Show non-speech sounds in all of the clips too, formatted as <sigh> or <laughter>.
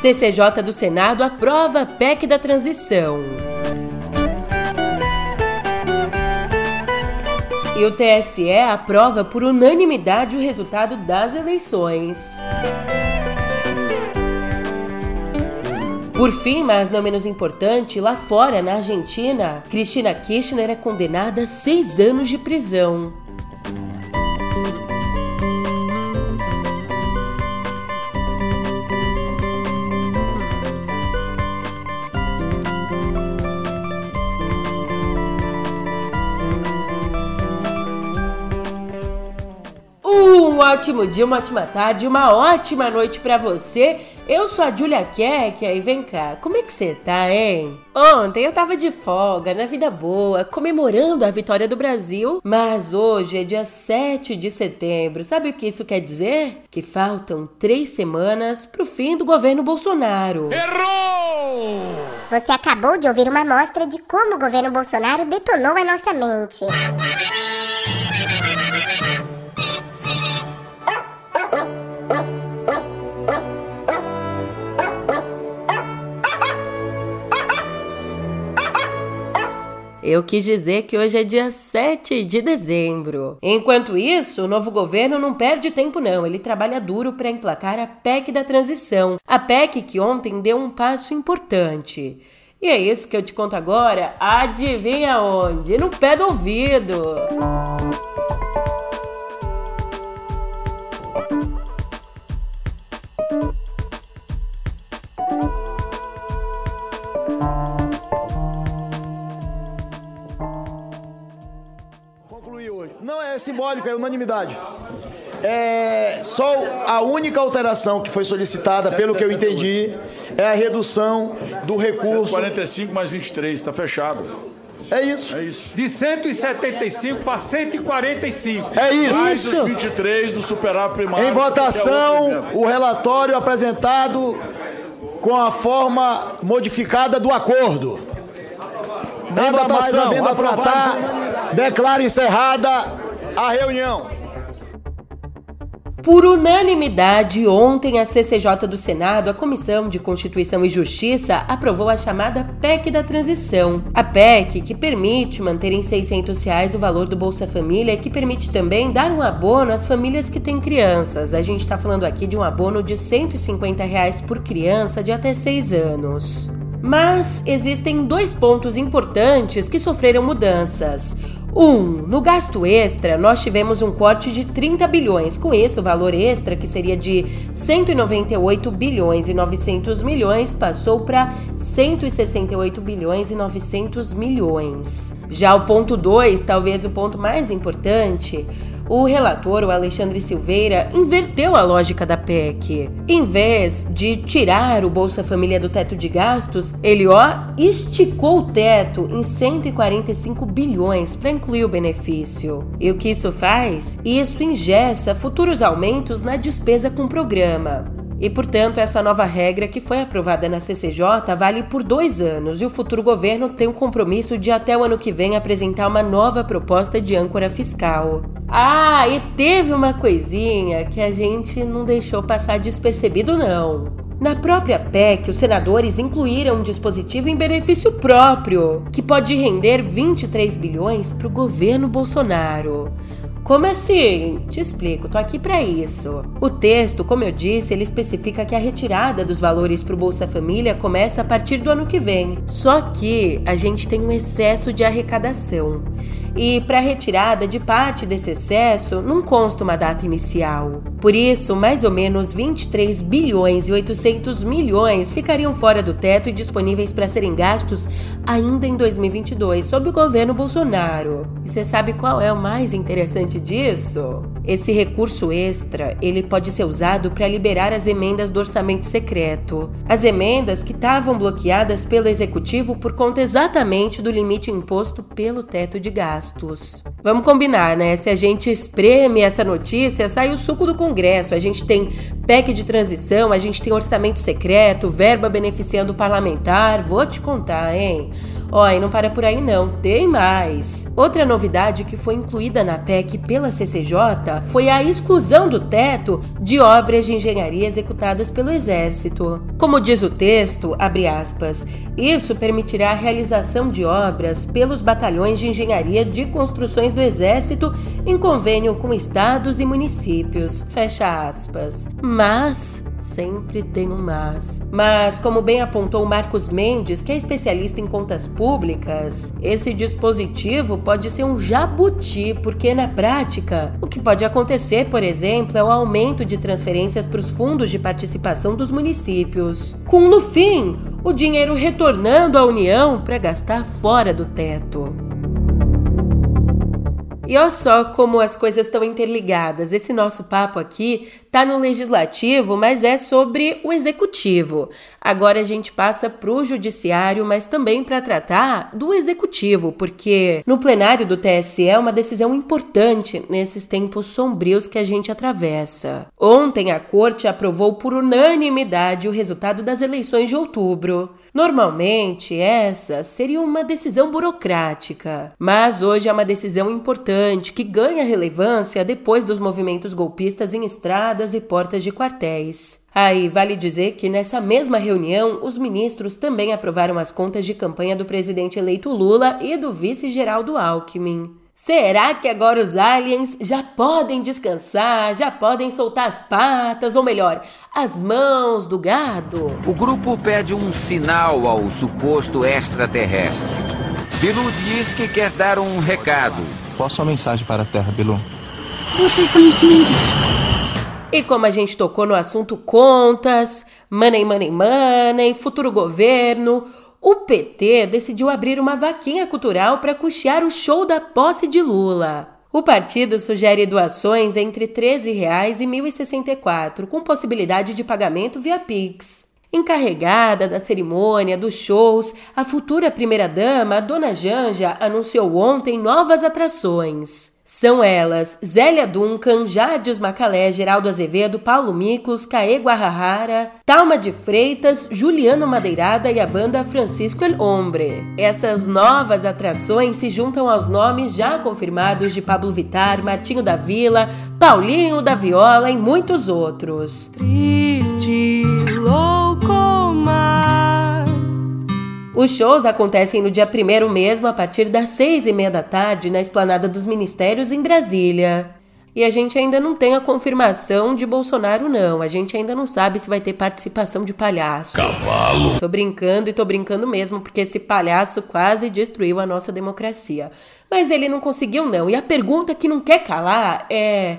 CCJ do Senado aprova a PEC da transição. E o TSE aprova por unanimidade o resultado das eleições. Por fim, mas não menos importante, lá fora, na Argentina, Cristina Kirchner é condenada a seis anos de prisão. Ótimo dia, uma ótima tarde, uma ótima noite para você. Eu sou a Julia Keck e vem cá, como é que você tá, hein? Ontem eu tava de folga, na vida boa, comemorando a vitória do Brasil, mas hoje é dia 7 de setembro. Sabe o que isso quer dizer? Que faltam três semanas pro fim do governo Bolsonaro. Errou! Você acabou de ouvir uma amostra de como o governo Bolsonaro detonou a nossa mente. Eu quis dizer que hoje é dia 7 de dezembro. Enquanto isso, o novo governo não perde tempo não, ele trabalha duro para emplacar a PEC da transição, a PEC que ontem deu um passo importante. E é isso que eu te conto agora, adivinha onde? No pé do ouvido. Não é simbólico, é unanimidade. É, só a única alteração que foi solicitada, pelo que eu entendi, é a redução do recurso. 45 mais 23, está fechado. É isso. É isso. De 175 para 145. É isso. Mais dos 23 do superávit primário. Em votação, o relatório apresentado com a forma modificada do acordo. Em votação, havendo tratar, declaro encerrada a reunião. Por unanimidade, ontem a CCJ do Senado, a Comissão de Constituição e Justiça, aprovou a chamada PEC da Transição. A PEC que permite manter em 600 reais o valor do Bolsa Família que permite também dar um abono às famílias que têm crianças. A gente está falando aqui de um abono de 150 reais por criança de até 6 anos. Mas existem dois pontos importantes que sofreram mudanças. Um, no gasto extra, nós tivemos um corte de 30 bilhões. Com isso, o valor extra, que seria de 198 bilhões e 900 milhões, passou para 168 bilhões e 900 milhões. Já o ponto 2, talvez o ponto mais importante, o relator, o Alexandre Silveira, inverteu a lógica da PEC. Em vez de tirar o Bolsa Família do teto de gastos, ele ó esticou o teto em 145 bilhões para incluir o benefício. E o que isso faz? Isso ingessa futuros aumentos na despesa com o programa. E, portanto, essa nova regra que foi aprovada na CCJ vale por dois anos e o futuro governo tem o compromisso de, até o ano que vem, apresentar uma nova proposta de âncora fiscal. Ah, e teve uma coisinha que a gente não deixou passar despercebido, não. Na própria PEC, os senadores incluíram um dispositivo em benefício próprio, que pode render 23 bilhões para o governo Bolsonaro. Como assim? Te explico, tô aqui para isso. O texto, como eu disse, ele especifica que a retirada dos valores para o Bolsa Família começa a partir do ano que vem. Só que a gente tem um excesso de arrecadação. E para a retirada de parte desse excesso não consta uma data inicial. Por isso, mais ou menos 23 bilhões e 800 milhões ficariam fora do teto e disponíveis para serem gastos ainda em 2022, sob o governo Bolsonaro. E você sabe qual é o mais interessante disso? Esse recurso extra, ele pode ser usado para liberar as emendas do orçamento secreto. As emendas que estavam bloqueadas pelo executivo por conta exatamente do limite imposto pelo teto de gastos. Vamos combinar, né? Se a gente espreme essa notícia, sai o suco do Congresso. A gente tem PEC de transição, a gente tem orçamento secreto, verba beneficiando o parlamentar. Vou te contar, hein? Ó, oh, e não para por aí não, tem mais. Outra novidade que foi incluída na PEC pela CCJ foi a exclusão do teto de obras de engenharia executadas pelo Exército. Como diz o texto, abre aspas, isso permitirá a realização de obras pelos batalhões de engenharia de construções do Exército em convênio com estados e municípios. Fecha aspas. Mas Sempre tem um mas. Mas, como bem apontou Marcos Mendes, que é especialista em contas públicas, esse dispositivo pode ser um jabuti, porque na prática, o que pode acontecer, por exemplo, é o aumento de transferências para os fundos de participação dos municípios, com no fim o dinheiro retornando à União para gastar fora do teto. E olha só como as coisas estão interligadas. Esse nosso papo aqui tá no legislativo, mas é sobre o executivo. Agora a gente passa para o judiciário, mas também para tratar do executivo, porque no plenário do TSE é uma decisão importante nesses tempos sombrios que a gente atravessa. Ontem a corte aprovou por unanimidade o resultado das eleições de outubro. Normalmente, essa seria uma decisão burocrática, mas hoje é uma decisão importante que ganha relevância depois dos movimentos golpistas em estradas e portas de quartéis. Aí vale dizer que nessa mesma reunião, os ministros também aprovaram as contas de campanha do presidente eleito Lula e do vice Geraldo Alckmin. Será que agora os aliens já podem descansar, já podem soltar as patas, ou melhor, as mãos do gado? O grupo pede um sinal ao suposto extraterrestre. Bilu diz que quer dar um recado. Qual a sua mensagem para a Terra, Bilu? Você conhecimento. E como a gente tocou no assunto contas, money, money, money, futuro governo, o PT decidiu abrir uma vaquinha cultural para custear o show da posse de Lula. O partido sugere doações entre 13 reais e R$ 1.064, com possibilidade de pagamento via Pix. Encarregada da cerimônia dos shows, a futura primeira-dama, Dona Janja, anunciou ontem novas atrações. São elas Zélia Duncan, Jardios Macalé, Geraldo Azevedo, Paulo Miklos, Caê Guarrahara, Talma de Freitas, Juliano Madeirada e a banda Francisco El Hombre. Essas novas atrações se juntam aos nomes já confirmados de Pablo Vitar, Martinho da Vila, Paulinho da Viola e muitos outros. Triste, louco os shows acontecem no dia 1 mesmo, a partir das seis e meia da tarde, na Esplanada dos Ministérios, em Brasília. E a gente ainda não tem a confirmação de Bolsonaro, não. A gente ainda não sabe se vai ter participação de palhaço. Cavalo. Tô brincando e tô brincando mesmo, porque esse palhaço quase destruiu a nossa democracia. Mas ele não conseguiu, não. E a pergunta que não quer calar é.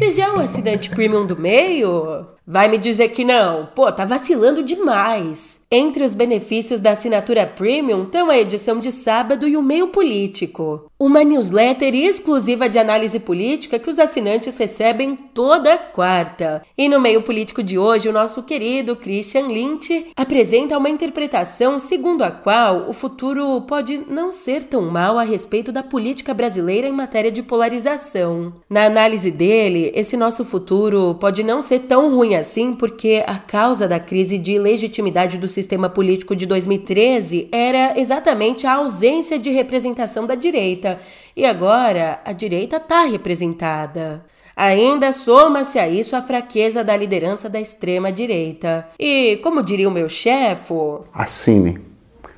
Você já é um premium do meio? Vai me dizer que não? Pô, tá vacilando demais. Entre os benefícios da assinatura Premium estão a edição de sábado e o meio político. Uma newsletter exclusiva de análise política que os assinantes recebem toda quarta. E no meio político de hoje, o nosso querido Christian Lynch apresenta uma interpretação segundo a qual o futuro pode não ser tão mal a respeito da política brasileira em matéria de polarização. Na análise dele, esse nosso futuro pode não ser tão ruim assim porque a causa da crise de legitimidade do sistema político de 2013 era exatamente a ausência de representação da direita. E agora a direita está representada. Ainda soma-se a isso a fraqueza da liderança da extrema-direita. E, como diria o meu chefe. Assine.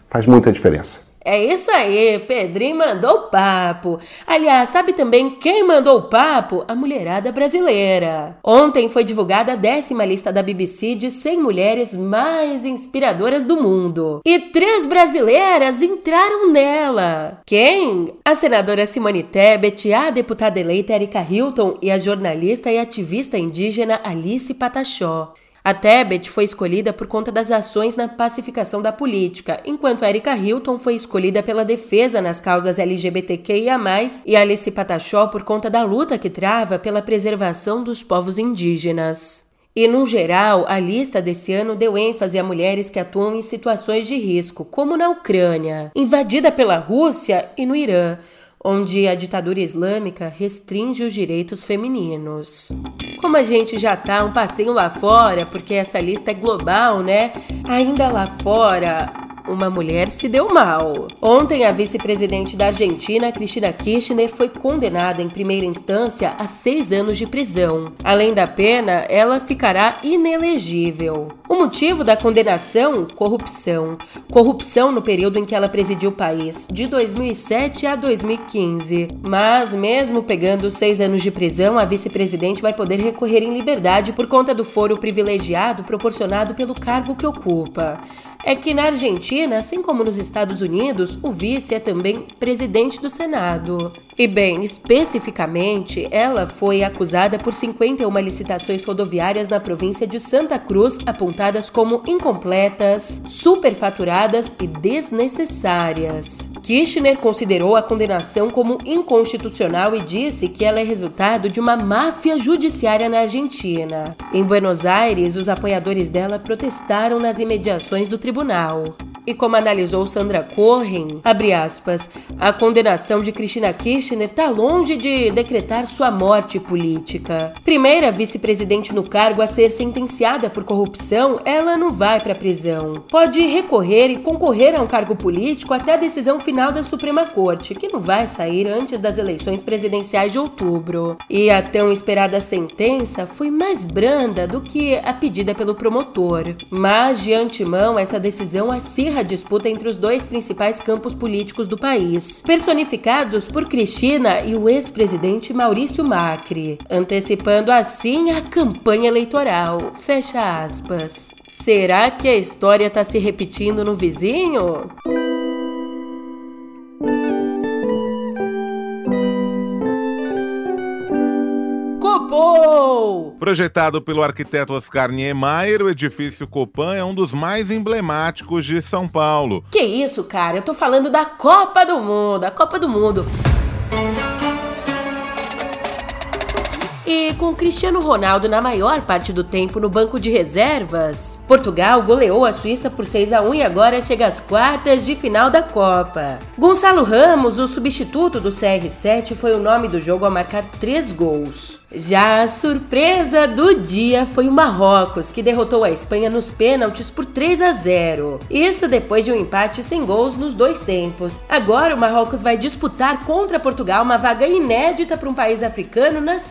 Faz muita diferença. É isso aí, Pedrinho mandou papo. Aliás, sabe também quem mandou o papo? A mulherada brasileira. Ontem foi divulgada a décima lista da BBC de 100 mulheres mais inspiradoras do mundo. E três brasileiras entraram nela. Quem? A senadora Simone Tebet, a deputada eleita Erika Hilton e a jornalista e ativista indígena Alice Patachó. A Tebet foi escolhida por conta das ações na pacificação da política, enquanto Erika Hilton foi escolhida pela defesa nas causas LGBTQIA+, e Alice Patachó por conta da luta que trava pela preservação dos povos indígenas. E, no geral, a lista desse ano deu ênfase a mulheres que atuam em situações de risco, como na Ucrânia, invadida pela Rússia e no Irã, onde a ditadura islâmica restringe os direitos femininos. Como a gente já tá um passeio lá fora, porque essa lista é global, né? Ainda lá fora, uma mulher se deu mal. Ontem, a vice-presidente da Argentina, Cristina Kirchner, foi condenada em primeira instância a seis anos de prisão. Além da pena, ela ficará inelegível. O motivo da condenação? Corrupção. Corrupção no período em que ela presidiu o país, de 2007 a 2015. Mas, mesmo pegando seis anos de prisão, a vice-presidente vai poder recorrer em liberdade por conta do foro privilegiado proporcionado pelo cargo que ocupa é que na Argentina, assim como nos Estados Unidos, o vice é também presidente do Senado. E bem, especificamente, ela foi acusada por 51 licitações rodoviárias na província de Santa Cruz, apontadas como incompletas, superfaturadas e desnecessárias. Kirchner considerou a condenação como inconstitucional e disse que ela é resultado de uma máfia judiciária na Argentina. Em Buenos Aires, os apoiadores dela protestaram nas imediações do tribunal. E como analisou Sandra Corren, abre aspas, a condenação de Cristina Kirchner está longe de decretar sua morte política. Primeira vice-presidente no cargo a ser sentenciada por corrupção, ela não vai para prisão. Pode recorrer e concorrer a um cargo político até a decisão final da Suprema Corte, que não vai sair antes das eleições presidenciais de outubro. E a tão esperada sentença foi mais branda do que a pedida pelo promotor. Mas, de antemão, essa decisão acirra acirra a disputa entre os dois principais campos políticos do país, personificados por Cristina e o ex-presidente Maurício Macri, antecipando assim a campanha eleitoral. Fecha aspas. Será que a história está se repetindo no vizinho? Copou! Projetado pelo arquiteto Oscar Niemeyer, o edifício Copan é um dos mais emblemáticos de São Paulo. Que isso, cara? Eu tô falando da Copa do Mundo, a Copa do Mundo. E com Cristiano Ronaldo na maior parte do tempo no banco de reservas, Portugal goleou a Suíça por 6 a 1 e agora chega às quartas de final da Copa. Gonçalo Ramos, o substituto do CR7, foi o nome do jogo a marcar três gols. Já a surpresa do dia foi o Marrocos, que derrotou a Espanha nos pênaltis por 3 a 0. Isso depois de um empate sem gols nos dois tempos. Agora o Marrocos vai disputar contra Portugal uma vaga inédita para um país africano nas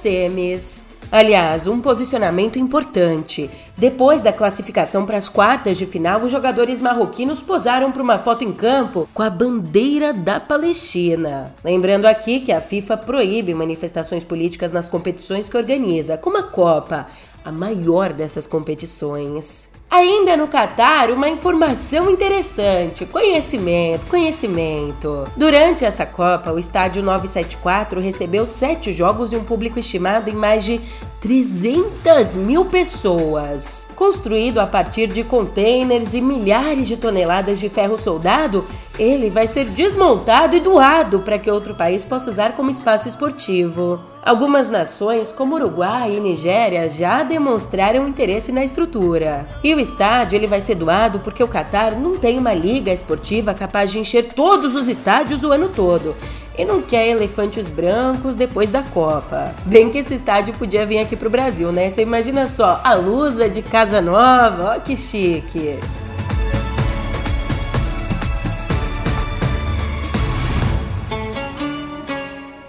semis. Aliás, um posicionamento importante. Depois da classificação para as quartas de final, os jogadores marroquinos posaram para uma foto em campo com a bandeira da Palestina. Lembrando aqui que a FIFA proíbe manifestações políticas nas competições que organiza, como a Copa, a maior dessas competições. Ainda no Catar, uma informação interessante: conhecimento, conhecimento. Durante essa Copa, o estádio 974 recebeu sete jogos e um público estimado em mais de 300 mil pessoas. Construído a partir de containers e milhares de toneladas de ferro soldado, ele vai ser desmontado e doado para que outro país possa usar como espaço esportivo. Algumas nações, como Uruguai e Nigéria, já demonstraram interesse na estrutura. E o estádio ele vai ser doado porque o Catar não tem uma liga esportiva capaz de encher todos os estádios o ano todo e não quer elefantes brancos depois da Copa. Bem que esse estádio podia vir aqui pro Brasil, né? Você imagina só, a Lusa de Casa Nova, ó que chique.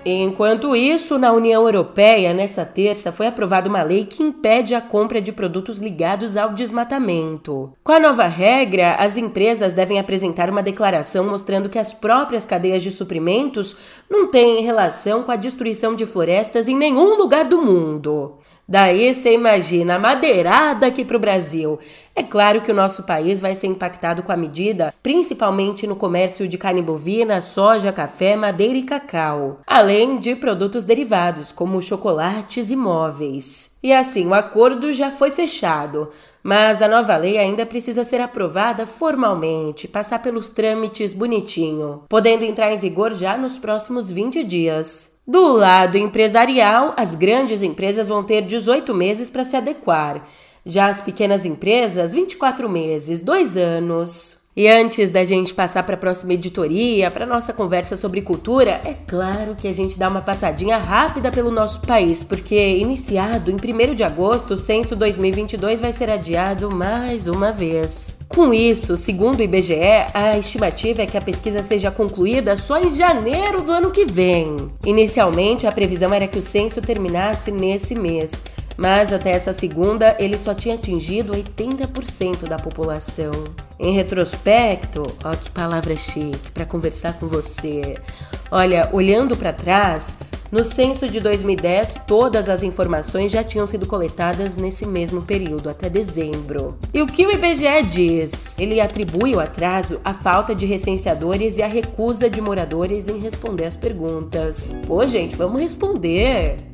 Enquanto isso, na União Europeia, nessa terça, foi aprovada uma lei que impede a compra de produtos ligados ao desmatamento. Com a nova regra, as empresas devem apresentar uma declaração mostrando que as próprias cadeias de suprimentos não têm relação com a destruição de florestas em nenhum lugar do mundo. Daí você imagina a madeirada aqui para o Brasil. É claro que o nosso país vai ser impactado com a medida, principalmente no comércio de carne bovina, soja, café, madeira e cacau, além de produtos derivados, como chocolates e móveis. E assim, o acordo já foi fechado. Mas a nova lei ainda precisa ser aprovada formalmente, passar pelos trâmites bonitinho, podendo entrar em vigor já nos próximos 20 dias. Do lado empresarial, as grandes empresas vão ter 18 meses para se adequar. Já as pequenas empresas, 24 meses, dois anos. E antes da gente passar para a próxima editoria, para nossa conversa sobre cultura, é claro que a gente dá uma passadinha rápida pelo nosso país, porque iniciado em 1 de agosto, o censo 2022 vai ser adiado mais uma vez. Com isso, segundo o IBGE, a estimativa é que a pesquisa seja concluída só em janeiro do ano que vem. Inicialmente, a previsão era que o censo terminasse nesse mês, mas até essa segunda ele só tinha atingido 80% da população. Em retrospecto, ó que palavra chique para conversar com você. Olha, olhando para trás, no censo de 2010, todas as informações já tinham sido coletadas nesse mesmo período, até dezembro. E o que o IBGE diz? Ele atribui o atraso à falta de recenseadores e à recusa de moradores em responder as perguntas. Pô, gente, vamos responder!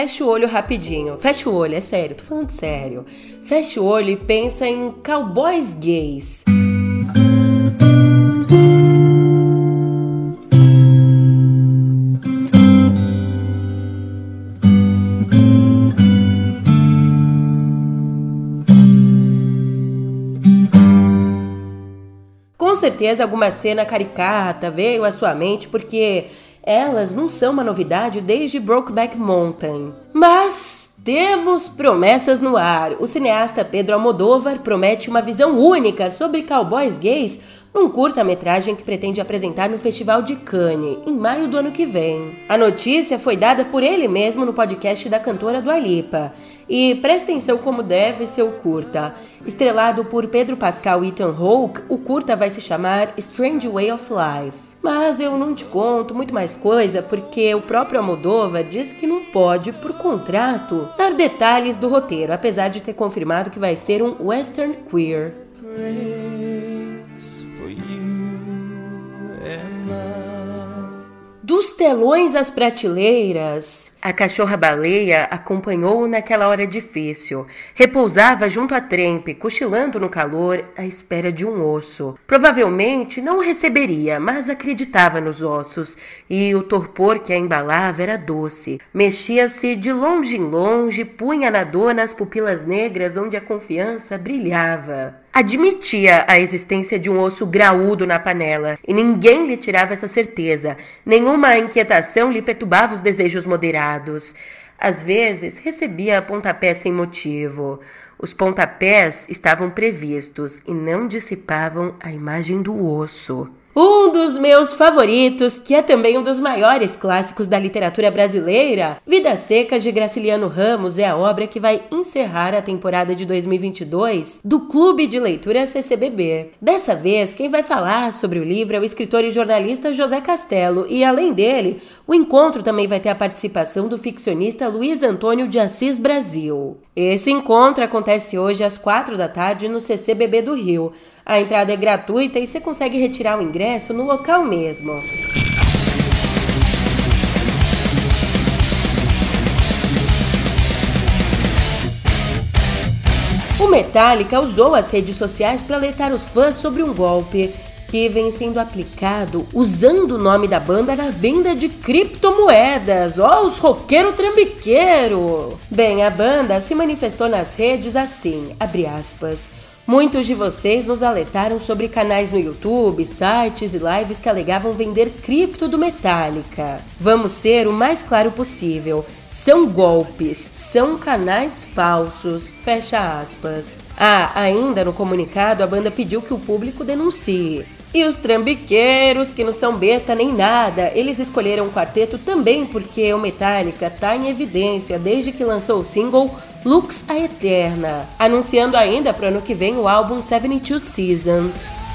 Fecha o olho rapidinho. Fecha o olho, é sério, tô falando sério. Fecha o olho e pensa em cowboys gays. Com certeza alguma cena caricata veio à sua mente porque elas não são uma novidade desde Brokeback Mountain. Mas temos promessas no ar. O cineasta Pedro Almodóvar promete uma visão única sobre cowboys gays num curta-metragem que pretende apresentar no Festival de Cannes, em maio do ano que vem. A notícia foi dada por ele mesmo no podcast da cantora do Alipa. E presta atenção como deve ser o curta. Estrelado por Pedro Pascal e Ethan Hawke, o curta vai se chamar Strange Way of Life. Mas eu não te conto muito mais coisa porque o próprio Almodóvar disse que não pode, por contrato, dar detalhes do roteiro, apesar de ter confirmado que vai ser um western queer. Dos telões às prateleiras, a cachorra-baleia acompanhou-o naquela hora difícil. Repousava junto à trempe, cochilando no calor, à espera de um osso. Provavelmente não o receberia, mas acreditava nos ossos, e o torpor que a embalava era doce. Mexia-se de longe em longe, punha na dor nas pupilas negras onde a confiança brilhava admitia a existência de um osso graúdo na panela, e ninguém lhe tirava essa certeza. Nenhuma inquietação lhe perturbava os desejos moderados. Às vezes, recebia pontapés sem motivo. Os pontapés estavam previstos e não dissipavam a imagem do osso. Um dos meus favoritos, que é também um dos maiores clássicos da literatura brasileira, Vidas Secas de Graciliano Ramos é a obra que vai encerrar a temporada de 2022 do Clube de Leitura CCBB. Dessa vez, quem vai falar sobre o livro é o escritor e jornalista José Castelo, e além dele, o encontro também vai ter a participação do ficcionista Luiz Antônio de Assis Brasil. Esse encontro acontece hoje às quatro da tarde no CCBB do Rio. A entrada é gratuita e você consegue retirar o ingresso no local mesmo. O Metallica usou as redes sociais para alertar os fãs sobre um golpe que vem sendo aplicado usando o nome da banda na venda de criptomoedas. Ó, oh, os roqueiro trambiqueiro! Bem, a banda se manifestou nas redes assim, abre aspas. Muitos de vocês nos alertaram sobre canais no YouTube, sites e lives que alegavam vender cripto do Metallica. Vamos ser o mais claro possível. São golpes, são canais falsos. Fecha aspas. Ah, ainda no comunicado, a banda pediu que o público denuncie. E os trambiqueiros, que não são besta nem nada, eles escolheram o quarteto também porque o Metallica tá em evidência desde que lançou o single Lux a Eterna, anunciando ainda para ano que vem o álbum 72 Seasons.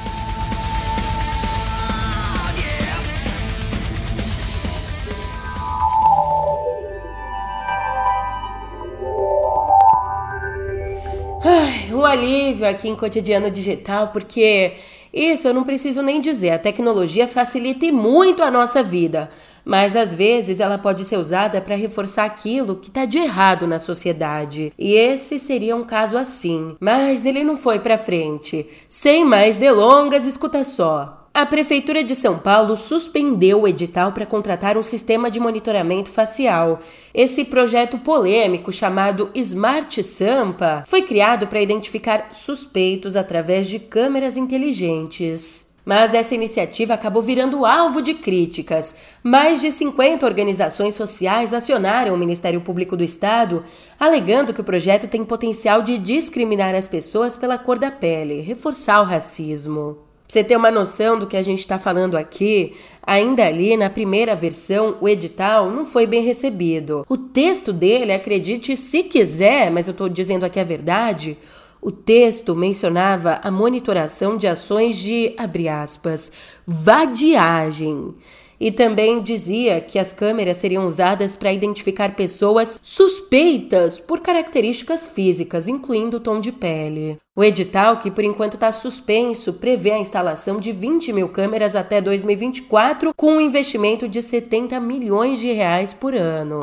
Alívio aqui em cotidiano digital, porque isso eu não preciso nem dizer, a tecnologia facilita muito a nossa vida. mas às vezes ela pode ser usada para reforçar aquilo que está de errado na sociedade. E esse seria um caso assim. Mas ele não foi para frente. Sem mais delongas, escuta só. A Prefeitura de São Paulo suspendeu o edital para contratar um sistema de monitoramento facial. Esse projeto polêmico, chamado Smart Sampa, foi criado para identificar suspeitos através de câmeras inteligentes. Mas essa iniciativa acabou virando alvo de críticas. Mais de 50 organizações sociais acionaram o Ministério Público do Estado, alegando que o projeto tem potencial de discriminar as pessoas pela cor da pele, reforçar o racismo. Você ter uma noção do que a gente está falando aqui, ainda ali na primeira versão, o edital não foi bem recebido. O texto dele, acredite se quiser, mas eu estou dizendo aqui a verdade, o texto mencionava a monitoração de ações de, abre aspas, vadiagem e também dizia que as câmeras seriam usadas para identificar pessoas suspeitas por características físicas, incluindo o tom de pele. O edital, que por enquanto está suspenso, prevê a instalação de 20 mil câmeras até 2024, com um investimento de 70 milhões de reais por ano.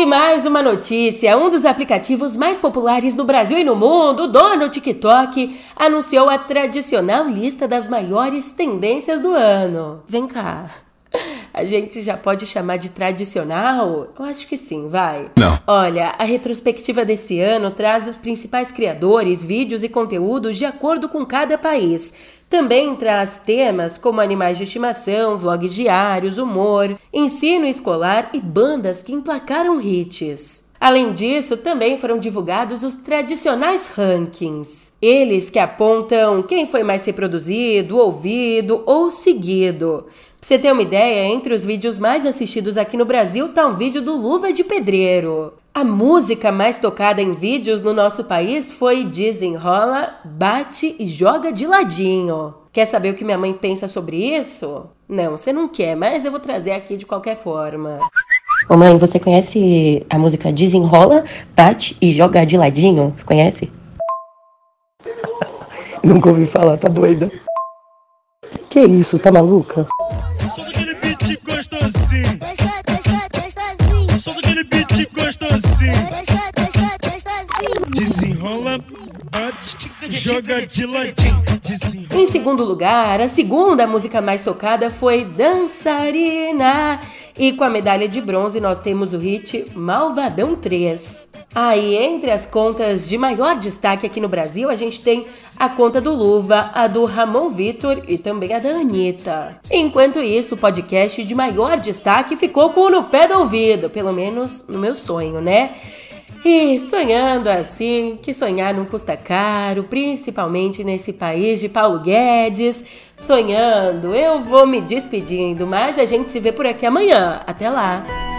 E mais uma notícia: um dos aplicativos mais populares no Brasil e no mundo, o dono TikTok, anunciou a tradicional lista das maiores tendências do ano. Vem cá. A gente já pode chamar de tradicional? Eu acho que sim, vai. Não. Olha, a retrospectiva desse ano traz os principais criadores, vídeos e conteúdos de acordo com cada país. Também traz temas como animais de estimação, vlogs diários, humor, ensino escolar e bandas que emplacaram hits. Além disso, também foram divulgados os tradicionais rankings. Eles que apontam quem foi mais reproduzido, ouvido ou seguido. Pra você ter uma ideia, entre os vídeos mais assistidos aqui no Brasil tá um vídeo do Luva de Pedreiro. A música mais tocada em vídeos no nosso país foi Desenrola, Bate e Joga de Ladinho. Quer saber o que minha mãe pensa sobre isso? Não, você não quer, mas eu vou trazer aqui de qualquer forma. Ô mãe, você conhece a música Desenrola, Bate e Joga de Ladinho? Você conhece? <laughs> Nunca ouvi falar, tá doida? Que isso, tá maluca? Sou daquele beat gostosinho. Sou daquele beat gostosinho. Desenrola, bate, joga de ladinho. Em segundo lugar, a segunda música mais tocada foi Dançarina. E com a medalha de bronze nós temos o hit Malvadão 3. Aí, entre as contas de maior destaque aqui no Brasil, a gente tem a conta do Luva, a do Ramon Vitor e também a da Anitta. Enquanto isso, o podcast de maior destaque ficou com o No Pé do Ouvido, pelo menos no meu sonho, né? E sonhando assim, que sonhar não custa caro, principalmente nesse país de Paulo Guedes. Sonhando, eu vou me despedindo, mas a gente se vê por aqui amanhã. Até lá!